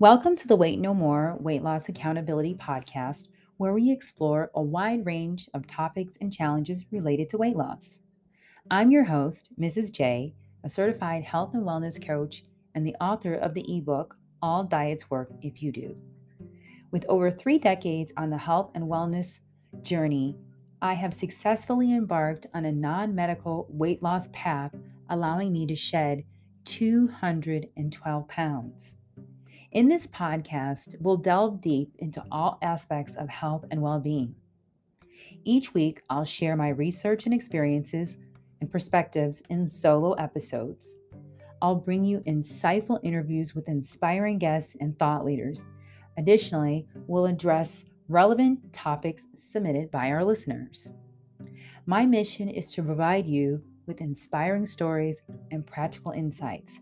Welcome to the Weight No More Weight Loss Accountability Podcast, where we explore a wide range of topics and challenges related to weight loss. I'm your host, Mrs. J, a certified health and wellness coach and the author of the ebook, All Diets Work If You Do. With over three decades on the health and wellness journey, I have successfully embarked on a non medical weight loss path, allowing me to shed 212 pounds. In this podcast, we'll delve deep into all aspects of health and well being. Each week, I'll share my research and experiences and perspectives in solo episodes. I'll bring you insightful interviews with inspiring guests and thought leaders. Additionally, we'll address relevant topics submitted by our listeners. My mission is to provide you with inspiring stories and practical insights,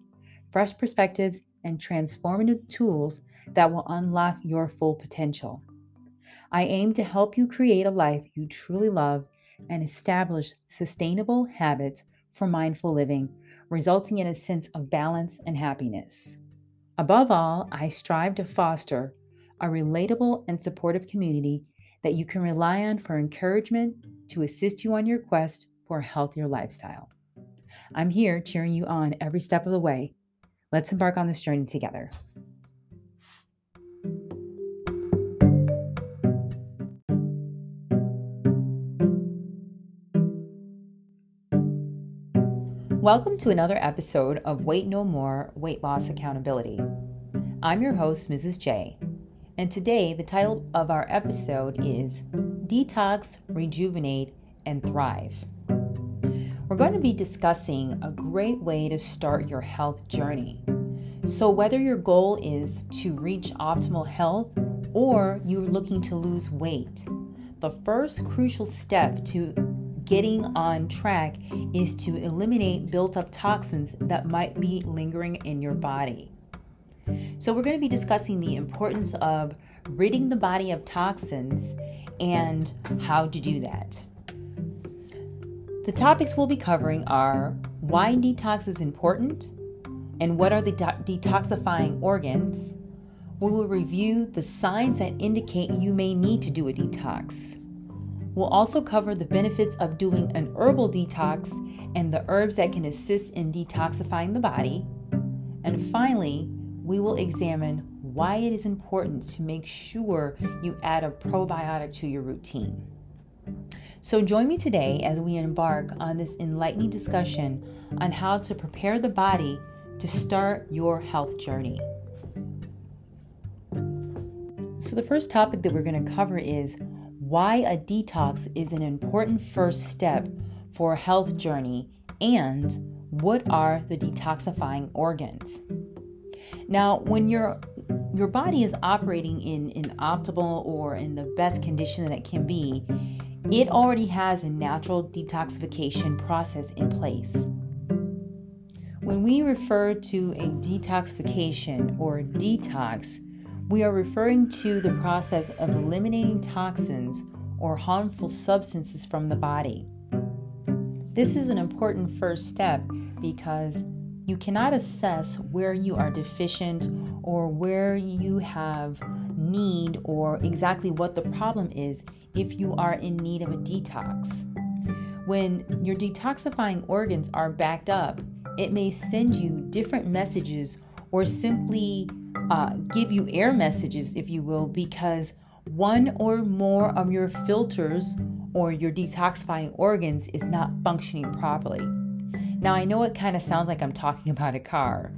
fresh perspectives, and transformative tools that will unlock your full potential. I aim to help you create a life you truly love and establish sustainable habits for mindful living, resulting in a sense of balance and happiness. Above all, I strive to foster a relatable and supportive community that you can rely on for encouragement to assist you on your quest for a healthier lifestyle. I'm here cheering you on every step of the way. Let's embark on this journey together. Welcome to another episode of Weight No More Weight Loss Accountability. I'm your host, Mrs. J, and today the title of our episode is Detox, Rejuvenate, and Thrive. We're going to be discussing a great way to start your health journey. So, whether your goal is to reach optimal health or you're looking to lose weight, the first crucial step to getting on track is to eliminate built up toxins that might be lingering in your body. So, we're going to be discussing the importance of ridding the body of toxins and how to do that. The topics we'll be covering are why detox is important and what are the de- detoxifying organs. We will review the signs that indicate you may need to do a detox. We'll also cover the benefits of doing an herbal detox and the herbs that can assist in detoxifying the body. And finally, we will examine why it is important to make sure you add a probiotic to your routine. So, join me today as we embark on this enlightening discussion on how to prepare the body to start your health journey. So, the first topic that we're going to cover is why a detox is an important first step for a health journey and what are the detoxifying organs. Now, when your your body is operating in, in optimal or in the best condition that it can be, it already has a natural detoxification process in place. When we refer to a detoxification or detox, we are referring to the process of eliminating toxins or harmful substances from the body. This is an important first step because you cannot assess where you are deficient or where you have need or exactly what the problem is if you are in need of a detox. When your detoxifying organs are backed up, it may send you different messages or simply uh, give you air messages, if you will, because one or more of your filters or your detoxifying organs is not functioning properly. Now, I know it kind of sounds like I'm talking about a car,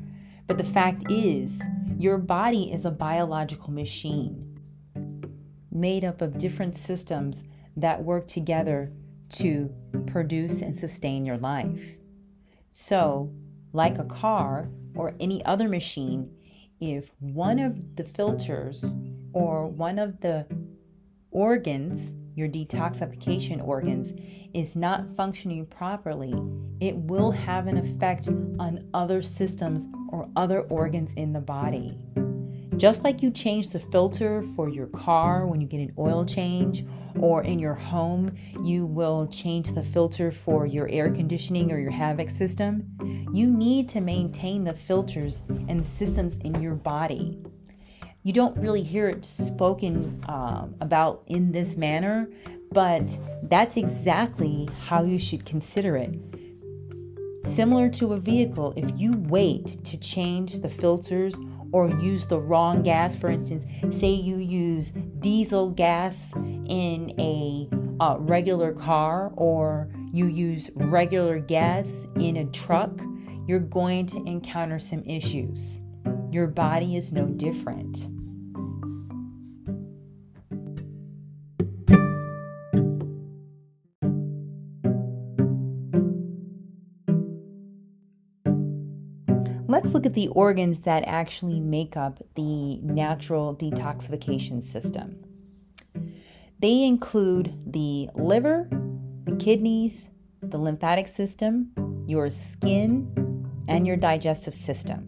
but the fact is, your body is a biological machine made up of different systems that work together to produce and sustain your life. So, like a car or any other machine, if one of the filters or one of the organs, your detoxification organs, is not functioning properly, it will have an effect on other systems or other organs in the body. Just like you change the filter for your car when you get an oil change, or in your home, you will change the filter for your air conditioning or your HVAC system, you need to maintain the filters and the systems in your body. You don't really hear it spoken um, about in this manner, but that's exactly how you should consider it. Similar to a vehicle, if you wait to change the filters or use the wrong gas, for instance, say you use diesel gas in a uh, regular car or you use regular gas in a truck, you're going to encounter some issues. Your body is no different. Let's look at the organs that actually make up the natural detoxification system. They include the liver, the kidneys, the lymphatic system, your skin, and your digestive system.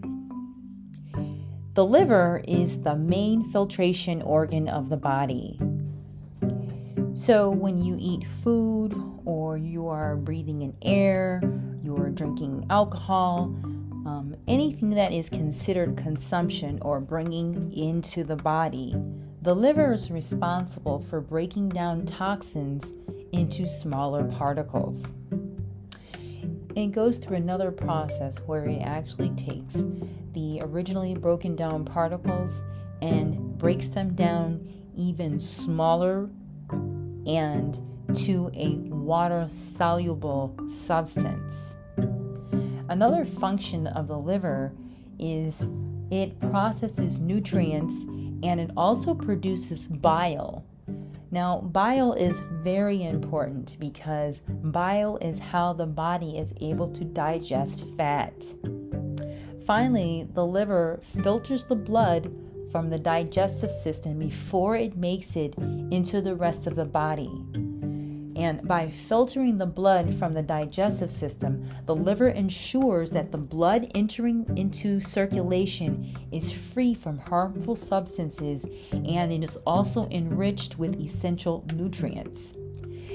The liver is the main filtration organ of the body. So, when you eat food or you are breathing in air, you're drinking alcohol, um, anything that is considered consumption or bringing into the body, the liver is responsible for breaking down toxins into smaller particles. It goes through another process where it actually takes the originally broken down particles and breaks them down even smaller and to a water soluble substance. Another function of the liver is it processes nutrients and it also produces bile. Now, bile is very important because bile is how the body is able to digest fat. Finally, the liver filters the blood from the digestive system before it makes it into the rest of the body. And by filtering the blood from the digestive system, the liver ensures that the blood entering into circulation is free from harmful substances and it is also enriched with essential nutrients.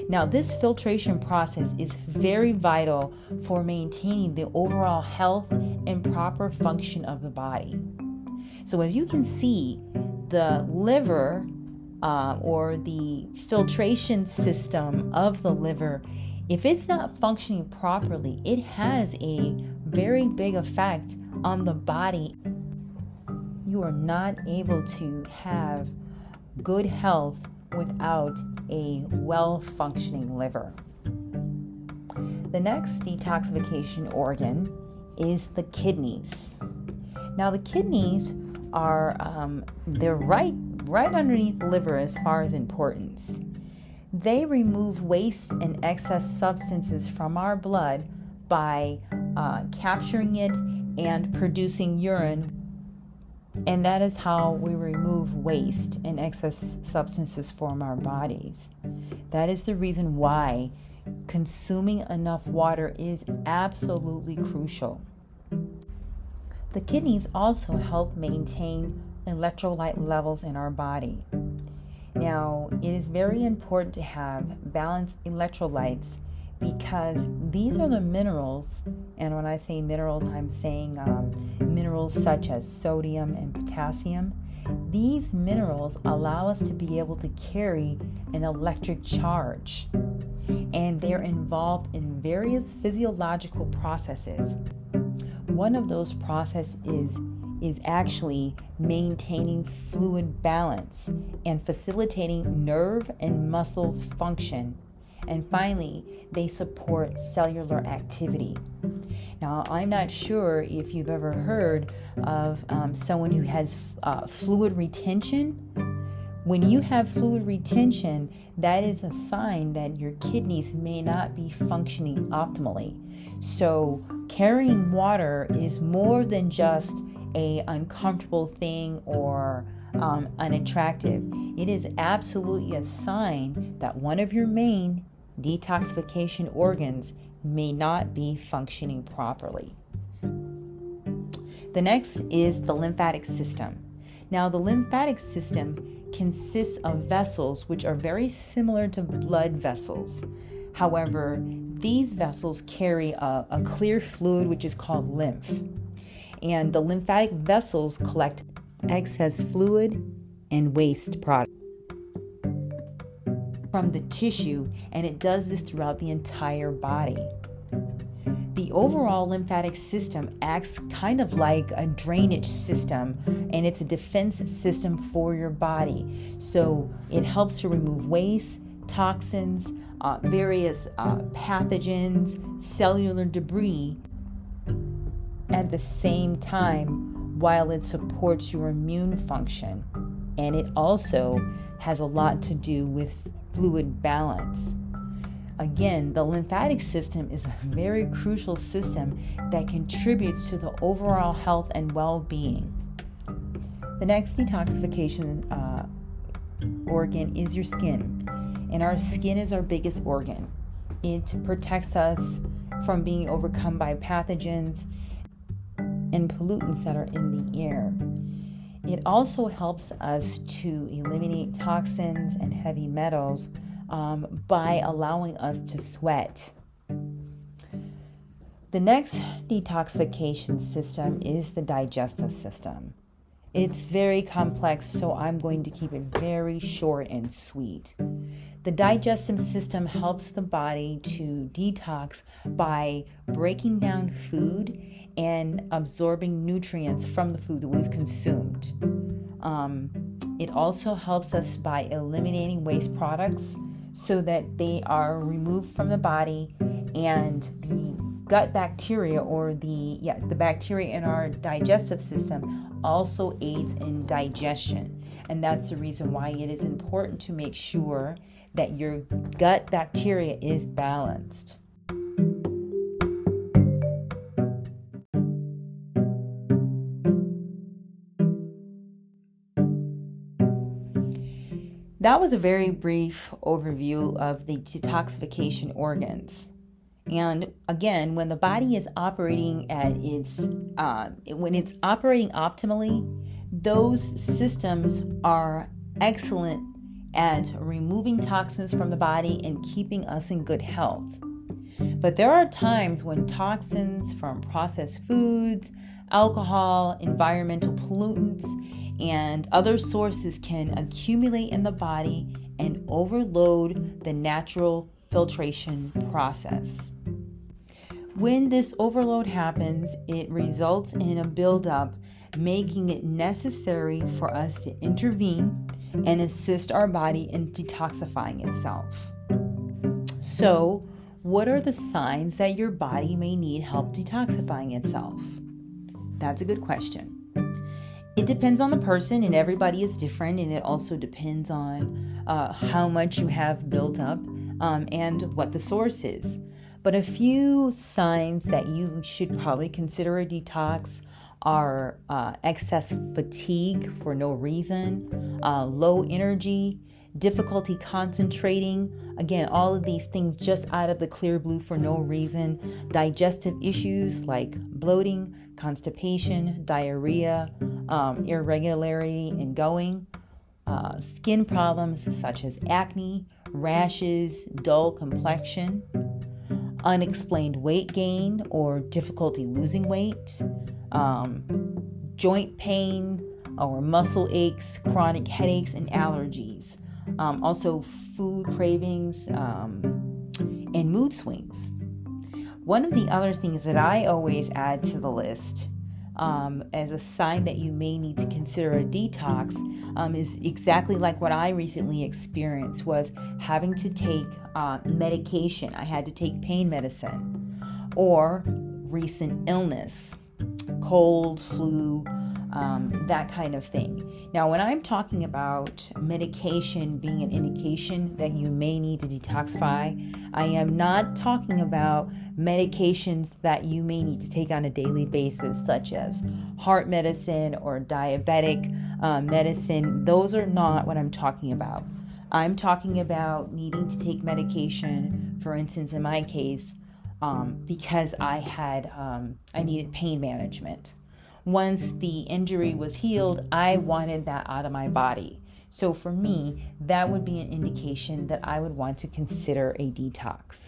Now, this filtration process is very vital for maintaining the overall health and proper function of the body. So, as you can see, the liver uh, or the filtration system of the liver, if it's not functioning properly, it has a very big effect on the body. You are not able to have good health without a well functioning liver. The next detoxification organ is the kidneys. Now, the kidneys are um, they're right right underneath liver as far as importance. They remove waste and excess substances from our blood by uh, capturing it and producing urine. And that is how we remove waste and excess substances from our bodies. That is the reason why consuming enough water is absolutely crucial. The kidneys also help maintain electrolyte levels in our body. Now, it is very important to have balanced electrolytes because these are the minerals, and when I say minerals, I'm saying um, minerals such as sodium and potassium. These minerals allow us to be able to carry an electric charge, and they're involved in various physiological processes. One of those processes is is actually maintaining fluid balance and facilitating nerve and muscle function. And finally, they support cellular activity. Now, I'm not sure if you've ever heard of um, someone who has uh, fluid retention. When you have fluid retention, that is a sign that your kidneys may not be functioning optimally. So, carrying water is more than just a uncomfortable thing or um, unattractive. It is absolutely a sign that one of your main detoxification organs may not be functioning properly. The next is the lymphatic system. Now, the lymphatic system consists of vessels which are very similar to blood vessels. However, these vessels carry a, a clear fluid which is called lymph and the lymphatic vessels collect excess fluid and waste products from the tissue, and it does this throughout the entire body. The overall lymphatic system acts kind of like a drainage system, and it's a defense system for your body. So it helps to remove waste, toxins, uh, various uh, pathogens, cellular debris at the same time while it supports your immune function. And it also has a lot to do with fluid balance. Again, the lymphatic system is a very crucial system that contributes to the overall health and well being. The next detoxification uh, organ is your skin, and our skin is our biggest organ. It protects us from being overcome by pathogens and pollutants that are in the air. It also helps us to eliminate toxins and heavy metals um, by allowing us to sweat. The next detoxification system is the digestive system. It's very complex, so I'm going to keep it very short and sweet. The digestive system helps the body to detox by breaking down food and absorbing nutrients from the food that we've consumed. Um, it also helps us by eliminating waste products so that they are removed from the body and the gut bacteria or the yeah the bacteria in our digestive system also aids in digestion and that's the reason why it is important to make sure that your gut bacteria is balanced That was a very brief overview of the detoxification organs. And again, when the body is operating at its, uh, when it's operating optimally, those systems are excellent at removing toxins from the body and keeping us in good health. But there are times when toxins from processed foods, alcohol, environmental pollutants, and other sources can accumulate in the body and overload the natural filtration process. When this overload happens, it results in a buildup, making it necessary for us to intervene and assist our body in detoxifying itself. So, what are the signs that your body may need help detoxifying itself? That's a good question. It depends on the person, and everybody is different, and it also depends on uh, how much you have built up um, and what the source is. But a few signs that you should probably consider a detox are uh, excess fatigue for no reason, uh, low energy, difficulty concentrating. Again, all of these things just out of the clear blue for no reason. Digestive issues like bloating, constipation, diarrhea, um, irregularity in going, uh, skin problems such as acne, rashes, dull complexion, unexplained weight gain or difficulty losing weight, um, joint pain or muscle aches, chronic headaches, and allergies um, also food cravings, um, and mood swings. One of the other things that I always add to the list um, as a sign that you may need to consider a detox um, is exactly like what I recently experienced was having to take uh, medication. I had to take pain medicine or recent illness, cold, flu, um, that kind of thing. Now, when I'm talking about medication being an indication that you may need to detoxify, I am not talking about medications that you may need to take on a daily basis, such as heart medicine or diabetic um, medicine. Those are not what I'm talking about. I'm talking about needing to take medication, for instance, in my case, um, because I had um, I needed pain management once the injury was healed, I wanted that out of my body. So for me, that would be an indication that I would want to consider a detox.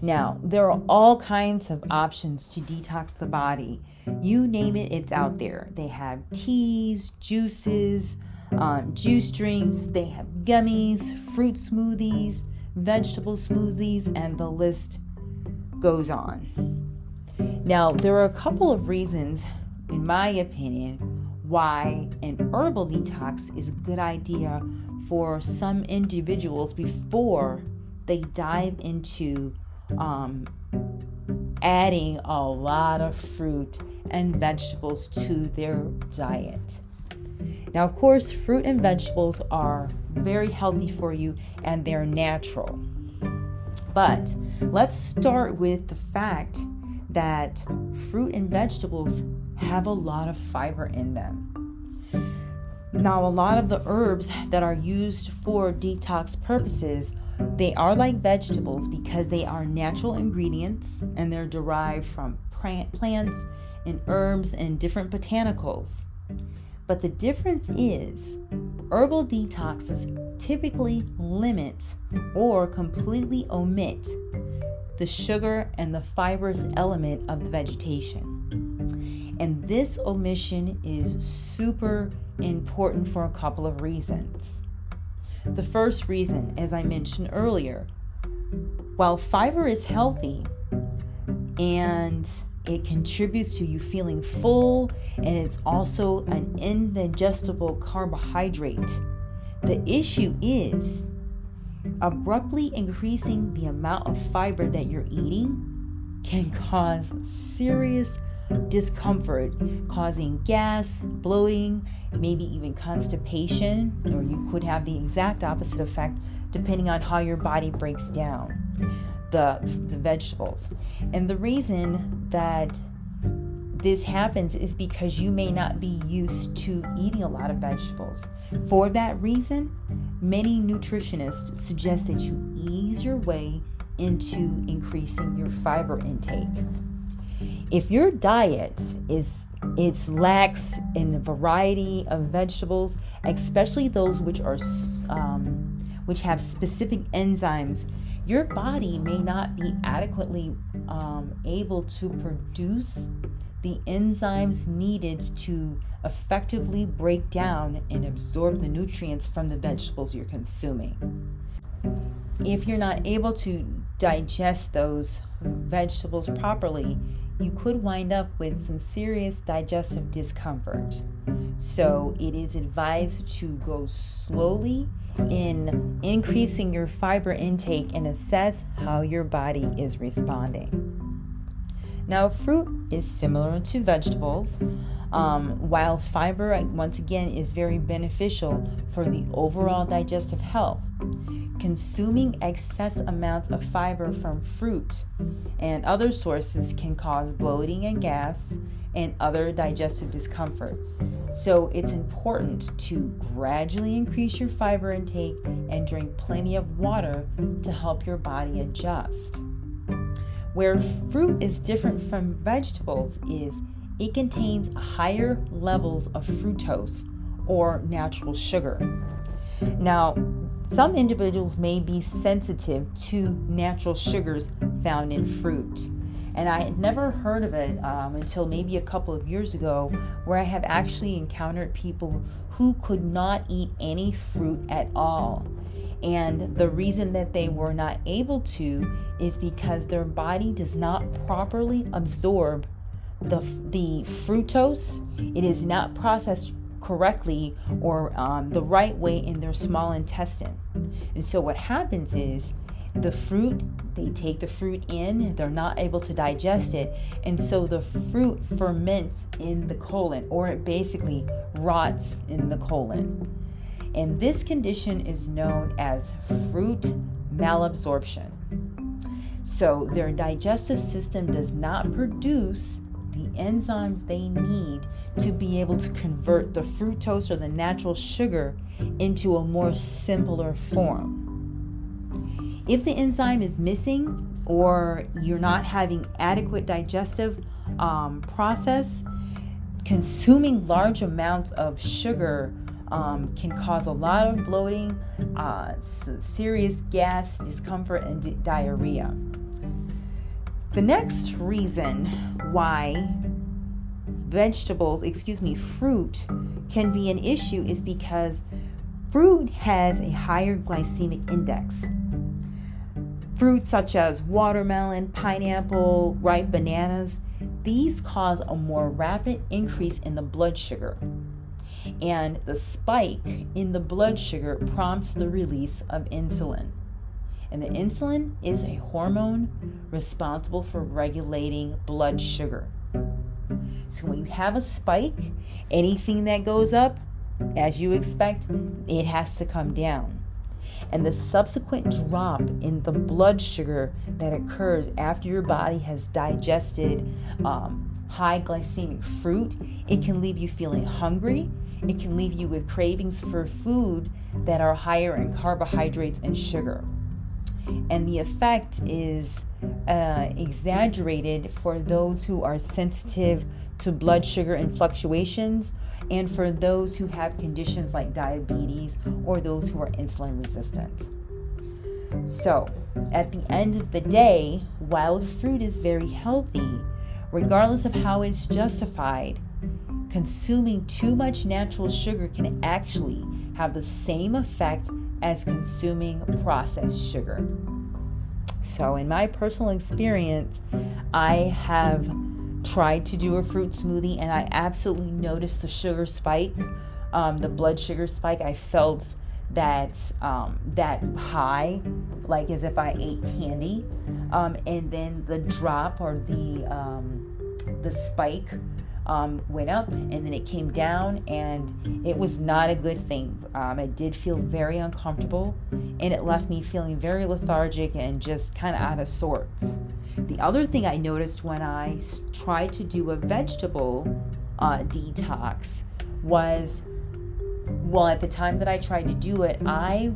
Now, there are all kinds of options to detox the body. You name it, it's out there. They have teas, juices, um, juice drinks, they have gummies, fruit smoothies, vegetable smoothies, and the list goes on. Now, there are a couple of reasons, in my opinion, why an herbal detox is a good idea for some individuals before they dive into um, adding a lot of fruit and vegetables to their diet. Now, of course, fruit and vegetables are very healthy for you and they're natural. But let's start with the fact that fruit and vegetables have a lot of fiber in them. Now, a lot of the herbs that are used for detox purposes, they are like vegetables because they are natural ingredients and they're derived from plants and herbs and different botanicals. But the difference is herbal detoxes typically limit or completely omit the sugar and the fibrous element of the vegetation. And this omission is super important for a couple of reasons. The first reason, as I mentioned earlier, while fiber is healthy and it contributes to you feeling full and it's also an indigestible carbohydrate, the issue is abruptly increasing the amount of fiber that you're eating can cause serious discomfort, causing gas, bloating, maybe even constipation, or you could have the exact opposite effect depending on how your body breaks down the, the vegetables. And the reason that this happens is because you may not be used to eating a lot of vegetables. For that reason, many nutritionists suggest that you ease your way into increasing your fiber intake. If your diet is it's lacks in a variety of vegetables, especially those which are um, which have specific enzymes, your body may not be adequately um, able to produce the enzymes needed to effectively break down and absorb the nutrients from the vegetables you're consuming. If you're not able to digest those vegetables properly, you could wind up with some serious digestive discomfort. So, it is advised to go slowly in increasing your fiber intake and assess how your body is responding. Now, fruit is similar to vegetables, um, while fiber, once again, is very beneficial for the overall digestive health. Consuming excess amounts of fiber from fruit and other sources can cause bloating and gas and other digestive discomfort. So it's important to gradually increase your fiber intake and drink plenty of water to help your body adjust. Where fruit is different from vegetables is it contains higher levels of fructose or natural sugar. Now, some individuals may be sensitive to natural sugars found in fruit. And I had never heard of it um, until maybe a couple of years ago, where I have actually encountered people who could not eat any fruit at all. And the reason that they were not able to is because their body does not properly absorb the, the fructose. It is not processed correctly or um, the right way in their small intestine. And so what happens is the fruit, they take the fruit in, they're not able to digest it, and so the fruit ferments in the colon or it basically rots in the colon. And this condition is known as fruit malabsorption. So their digestive system does not produce the enzymes they need to be able to convert the fructose or the natural sugar into a more simpler form. If the enzyme is missing or you're not having adequate digestive um, process, consuming large amounts of sugar um, can cause a lot of bloating, uh, serious gas, discomfort, and di- diarrhea. The next reason why vegetables, excuse me, fruit can be an issue is because fruit has a higher glycemic index. Fruits such as watermelon, pineapple, ripe bananas, these cause a more rapid increase in the blood sugar. And the spike in the blood sugar prompts the release of insulin. And the insulin is a hormone responsible for regulating blood sugar. So when you have a spike, anything that goes up, as you expect, it has to come down. And the subsequent drop in the blood sugar that occurs after your body has digested um, high glycemic fruit, it can leave you feeling hungry. It can leave you with cravings for food that are higher in carbohydrates and sugar. And the effect is uh, exaggerated for those who are sensitive to blood sugar and fluctuations, and for those who have conditions like diabetes or those who are insulin resistant. So, at the end of the day, while fruit is very healthy, regardless of how it's justified, consuming too much natural sugar can actually have the same effect as consuming processed sugar. So, in my personal experience, I have tried to do a fruit smoothie and I absolutely noticed the sugar spike, um, the blood sugar spike. I felt that um, that high, like as if I ate candy, um, and then the drop or the um, the spike um, went up and then it came down, and it was not a good thing. Um, it did feel very uncomfortable, and it left me feeling very lethargic and just kind of out of sorts. The other thing I noticed when I tried to do a vegetable uh, detox was, well, at the time that I tried to do it, I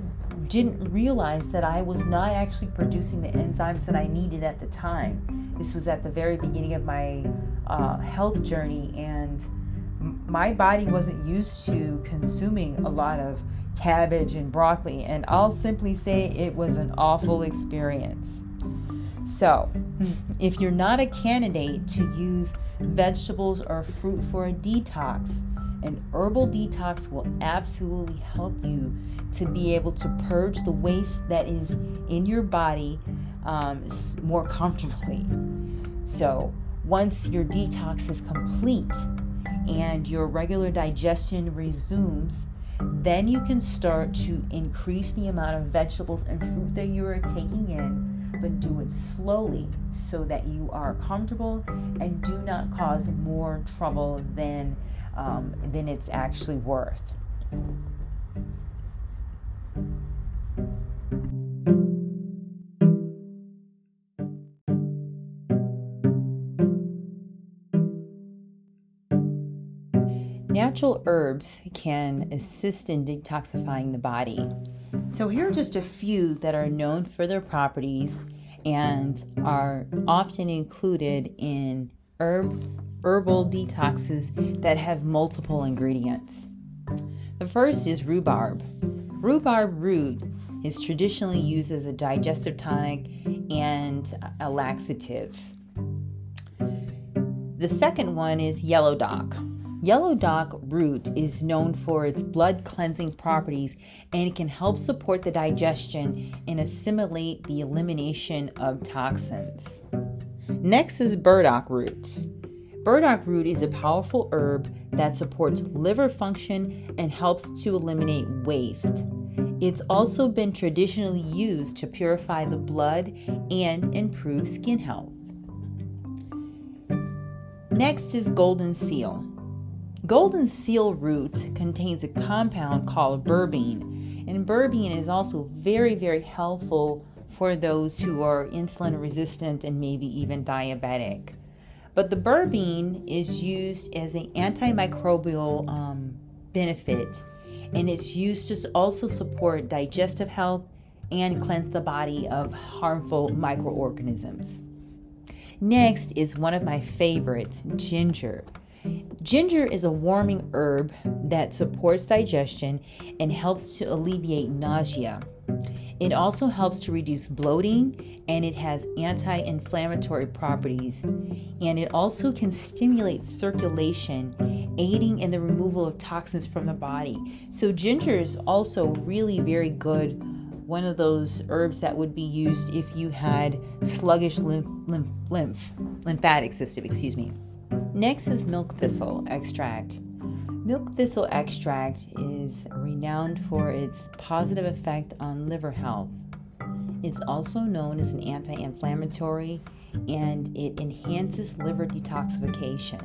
didn't realize that I was not actually producing the enzymes that I needed at the time. This was at the very beginning of my uh, health journey, and my body wasn't used to consuming a lot of cabbage and broccoli, and I'll simply say it was an awful experience. So, if you're not a candidate to use vegetables or fruit for a detox, an herbal detox will absolutely help you to be able to purge the waste that is in your body um, more comfortably. So, once your detox is complete and your regular digestion resumes, then you can start to increase the amount of vegetables and fruit that you are taking in, but do it slowly so that you are comfortable and do not cause more trouble than um, than it's actually worth. Mm-hmm. Natural herbs can assist in detoxifying the body. So, here are just a few that are known for their properties and are often included in herb herbal detoxes that have multiple ingredients. The first is rhubarb. Rhubarb root is traditionally used as a digestive tonic and a laxative. The second one is yellow dock. Yellow dock root is known for its blood cleansing properties and it can help support the digestion and assimilate the elimination of toxins. Next is burdock root. Burdock root is a powerful herb that supports liver function and helps to eliminate waste. It's also been traditionally used to purify the blood and improve skin health. Next is golden seal. Golden seal root contains a compound called berberine, and berberine is also very, very helpful for those who are insulin resistant and maybe even diabetic. But the berberine is used as an antimicrobial um, benefit, and it's used to also support digestive health and cleanse the body of harmful microorganisms. Next is one of my favorites, ginger. Ginger is a warming herb that supports digestion and helps to alleviate nausea. It also helps to reduce bloating and it has anti inflammatory properties. And it also can stimulate circulation, aiding in the removal of toxins from the body. So, ginger is also really very good. One of those herbs that would be used if you had sluggish lymph, lymph, lymph lymphatic system, excuse me. Next is milk thistle extract. Milk thistle extract is renowned for its positive effect on liver health. It's also known as an anti inflammatory and it enhances liver detoxification.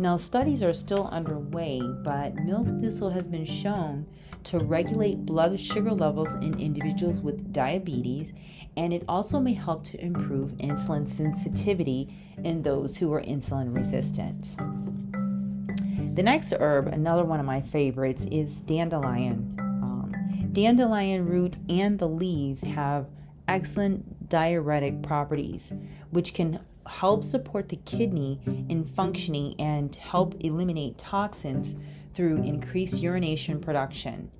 Now, studies are still underway, but milk thistle has been shown to regulate blood sugar levels in individuals with diabetes, and it also may help to improve insulin sensitivity in those who are insulin resistant. The next herb, another one of my favorites, is dandelion. Um, dandelion root and the leaves have excellent diuretic properties, which can help support the kidney in functioning and help eliminate toxins through increased urination production.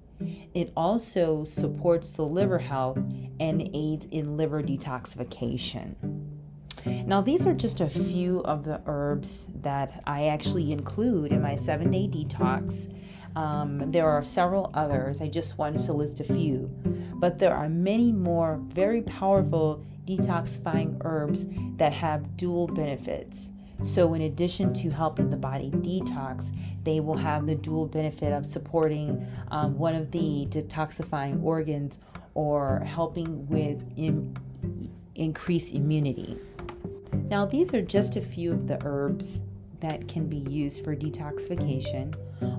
It also supports the liver health and aids in liver detoxification. Now, these are just a few of the herbs that I actually include in my seven day detox. Um, there are several others. I just wanted to list a few, but there are many more very powerful detoxifying herbs that have dual benefits. So, in addition to helping the body detox, they will have the dual benefit of supporting um, one of the detoxifying organs or helping with Im- increased immunity. Now, these are just a few of the herbs that can be used for detoxification.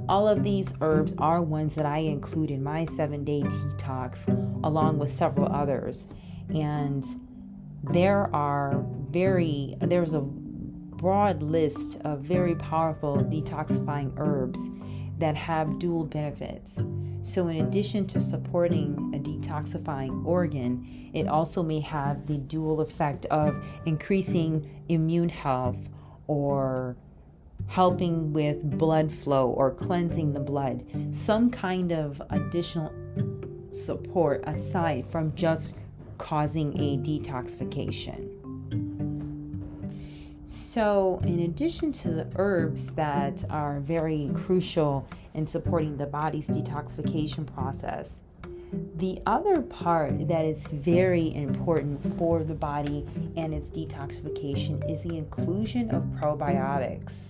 All of these herbs are ones that I include in my seven day detox, along with several others. And there are very, there's a broad list of very powerful detoxifying herbs that have dual benefits. So, in addition to supporting a detoxifying organ, it also may have the dual effect of increasing immune health or helping with blood flow or cleansing the blood. Some kind of additional support aside from just causing a detoxification. So, in addition to the herbs that are very crucial in supporting the body's detoxification process, the other part that is very important for the body and its detoxification is the inclusion of probiotics.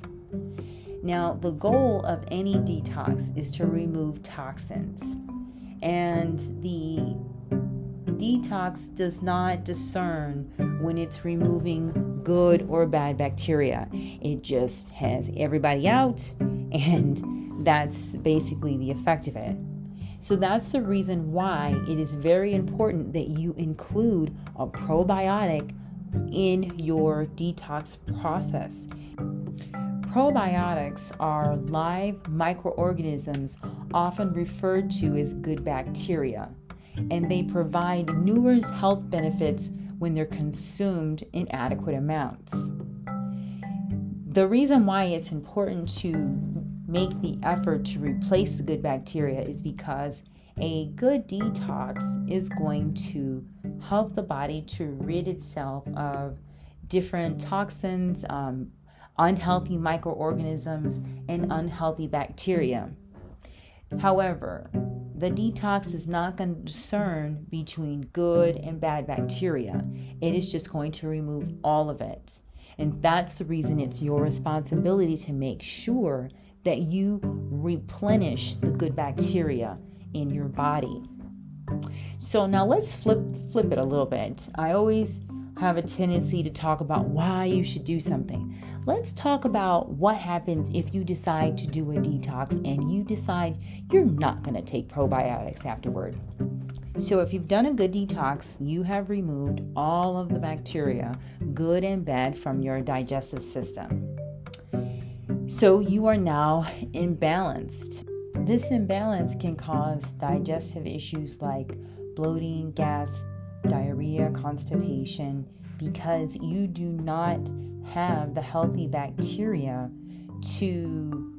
Now, the goal of any detox is to remove toxins, and the detox does not discern when it's removing good or bad bacteria. It just has everybody out, and that's basically the effect of it. So that's the reason why it is very important that you include a probiotic in your detox process. Probiotics are live microorganisms often referred to as good bacteria and they provide numerous health benefits when they're consumed in adequate amounts. The reason why it's important to make the effort to replace the good bacteria is because a good detox is going to help the body to rid itself of different toxins, um, unhealthy microorganisms, and unhealthy bacteria. However, the detox is not going to discern between good and bad bacteria. It is just going to remove all of it. And that's the reason it's your responsibility to make sure that you replenish the good bacteria in your body. So now let's flip flip it a little bit. I always have a tendency to talk about why you should do something. Let's talk about what happens if you decide to do a detox and you decide you're not going to take probiotics afterward. So, if you've done a good detox, you have removed all of the bacteria, good and bad, from your digestive system. So, you are now imbalanced. This imbalance can cause digestive issues like bloating, gas, diarrhea, constipation, because you do not have the healthy bacteria to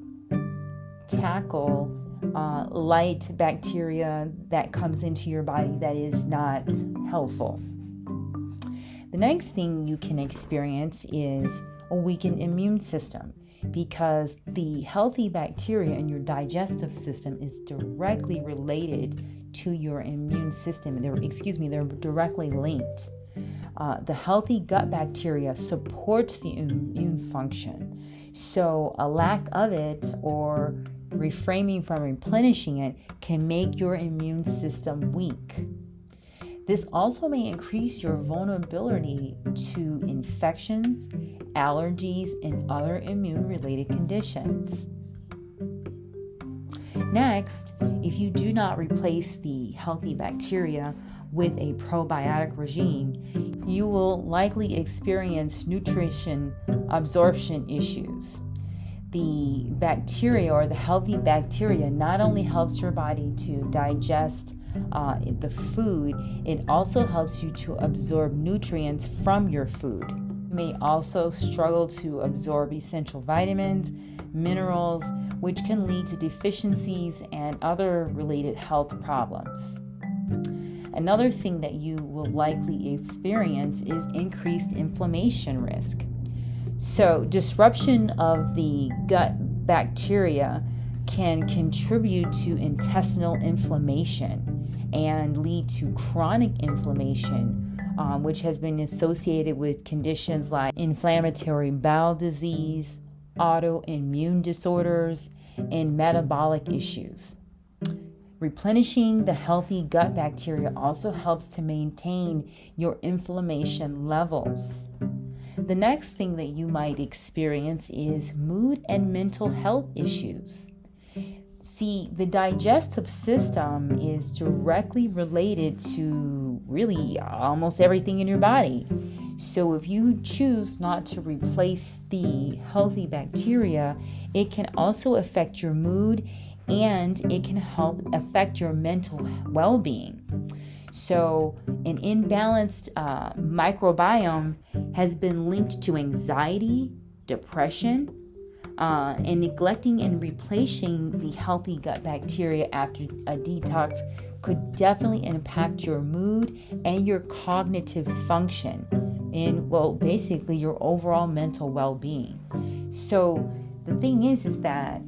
tackle uh, light bacteria that comes into your body that is not helpful. The next thing you can experience is a weakened immune system because the healthy bacteria in your digestive system is directly related to your immune system. They're, excuse me, they're directly linked. Uh, the healthy gut bacteria supports the immune function. So, a lack of it or reframing from replenishing it can make your immune system weak. This also may increase your vulnerability to infections, allergies, and other immune related conditions. Next, if you do not replace the healthy bacteria with a probiotic regime, you will likely experience nutrition absorption issues. The bacteria or the healthy bacteria not only helps your body to digest uh, the food, it also helps you to absorb nutrients from your food. You may also struggle to absorb essential vitamins, minerals, which can lead to deficiencies and other related health problems. Another thing that you will likely experience is increased inflammation risk. So, disruption of the gut bacteria can contribute to intestinal inflammation and lead to chronic inflammation, um, which has been associated with conditions like inflammatory bowel disease, autoimmune disorders, and metabolic issues. Replenishing the healthy gut bacteria also helps to maintain your inflammation levels. The next thing that you might experience is mood and mental health issues. See, the digestive system is directly related to really almost everything in your body. So, if you choose not to replace the healthy bacteria, it can also affect your mood and it can help affect your mental well being. So, an imbalanced uh, microbiome has been linked to anxiety, depression, uh, and neglecting and replacing the healthy gut bacteria after a detox could definitely impact your mood and your cognitive function and well basically your overall mental well-being. So the thing is is that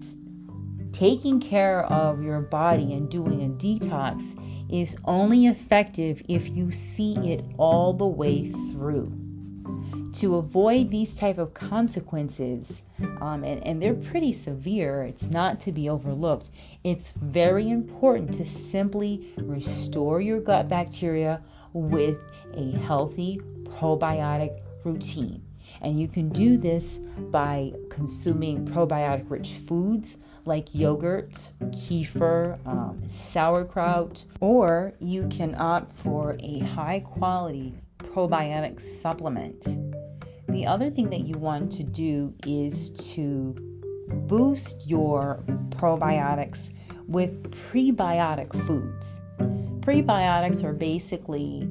taking care of your body and doing a detox is only effective if you see it all the way through to avoid these type of consequences um, and, and they're pretty severe. It's not to be overlooked. It's very important to simply restore your gut bacteria with a healthy probiotic routine. And you can do this by consuming probiotic rich foods like yogurt, kefir, um, sauerkraut, or you can opt for a high quality probiotic supplement. The other thing that you want to do is to boost your probiotics with prebiotic foods. Prebiotics are basically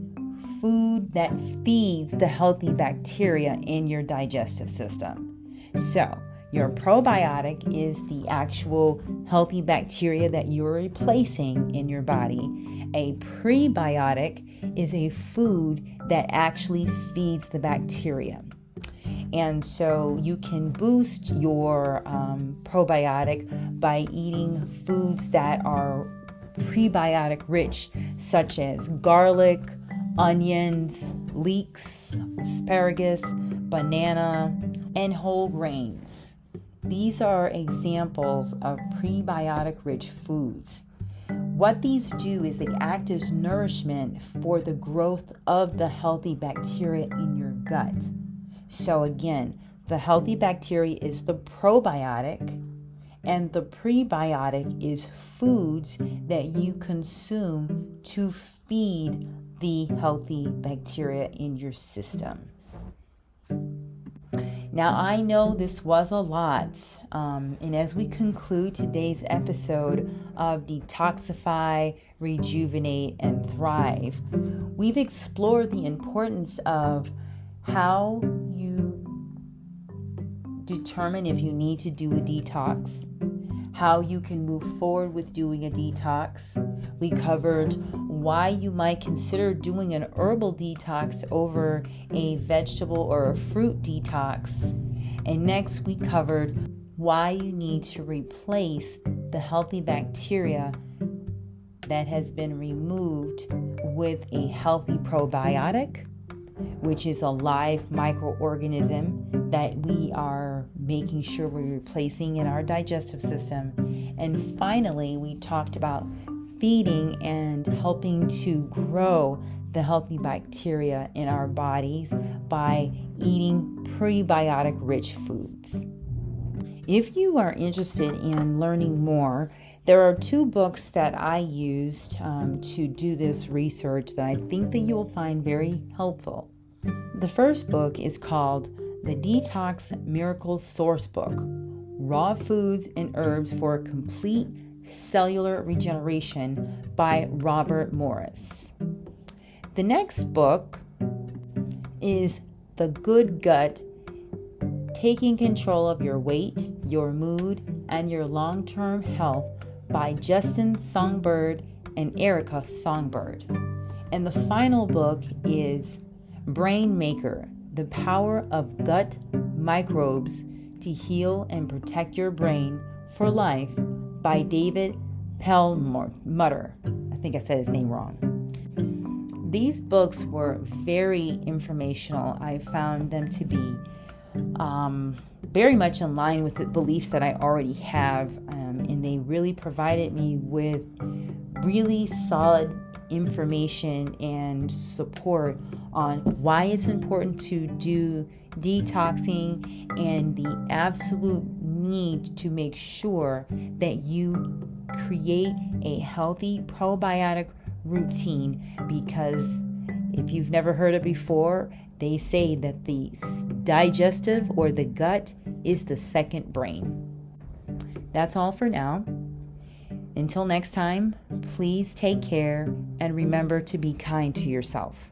food that feeds the healthy bacteria in your digestive system. So, your probiotic is the actual healthy bacteria that you're replacing in your body. A prebiotic is a food that actually feeds the bacteria. And so you can boost your um, probiotic by eating foods that are prebiotic rich, such as garlic, onions, leeks, asparagus, banana, and whole grains. These are examples of prebiotic rich foods. What these do is they act as nourishment for the growth of the healthy bacteria in your gut. So, again, the healthy bacteria is the probiotic, and the prebiotic is foods that you consume to feed the healthy bacteria in your system. Now, I know this was a lot, um, and as we conclude today's episode of Detoxify, Rejuvenate, and Thrive, we've explored the importance of how you determine if you need to do a detox, how you can move forward with doing a detox. We covered why you might consider doing an herbal detox over a vegetable or a fruit detox. And next, we covered why you need to replace the healthy bacteria that has been removed with a healthy probiotic, which is a live microorganism that we are making sure we're replacing in our digestive system. And finally, we talked about feeding and helping to grow the healthy bacteria in our bodies by eating prebiotic rich foods. If you are interested in learning more, there are two books that I used um, to do this research that I think that you will find very helpful. The first book is called The Detox Miracle Source Book Raw Foods and Herbs for Complete Cellular Regeneration by Robert Morris. The next book is The Good Gut Taking Control of Your Weight, Your Mood, and Your Long Term Health by Justin Sonnenburg and Erica Sonnenburg. And the final book is Brain Maker The Power of Gut Microbes to Heal and Protect Your Brain for Life by David Perlmutter. I think I said his name wrong. These books were very informational. I found them to be um, very much in line with the beliefs that I already have, um, and they really provided me with really solid information and support on why it's important to do detoxing and the absolute need to make sure that you create a healthy probiotic routine because if you've never heard it before, they say that the digestive or the gut is the second brain. That's all for now. Until next time, please take care and remember to be kind to yourself.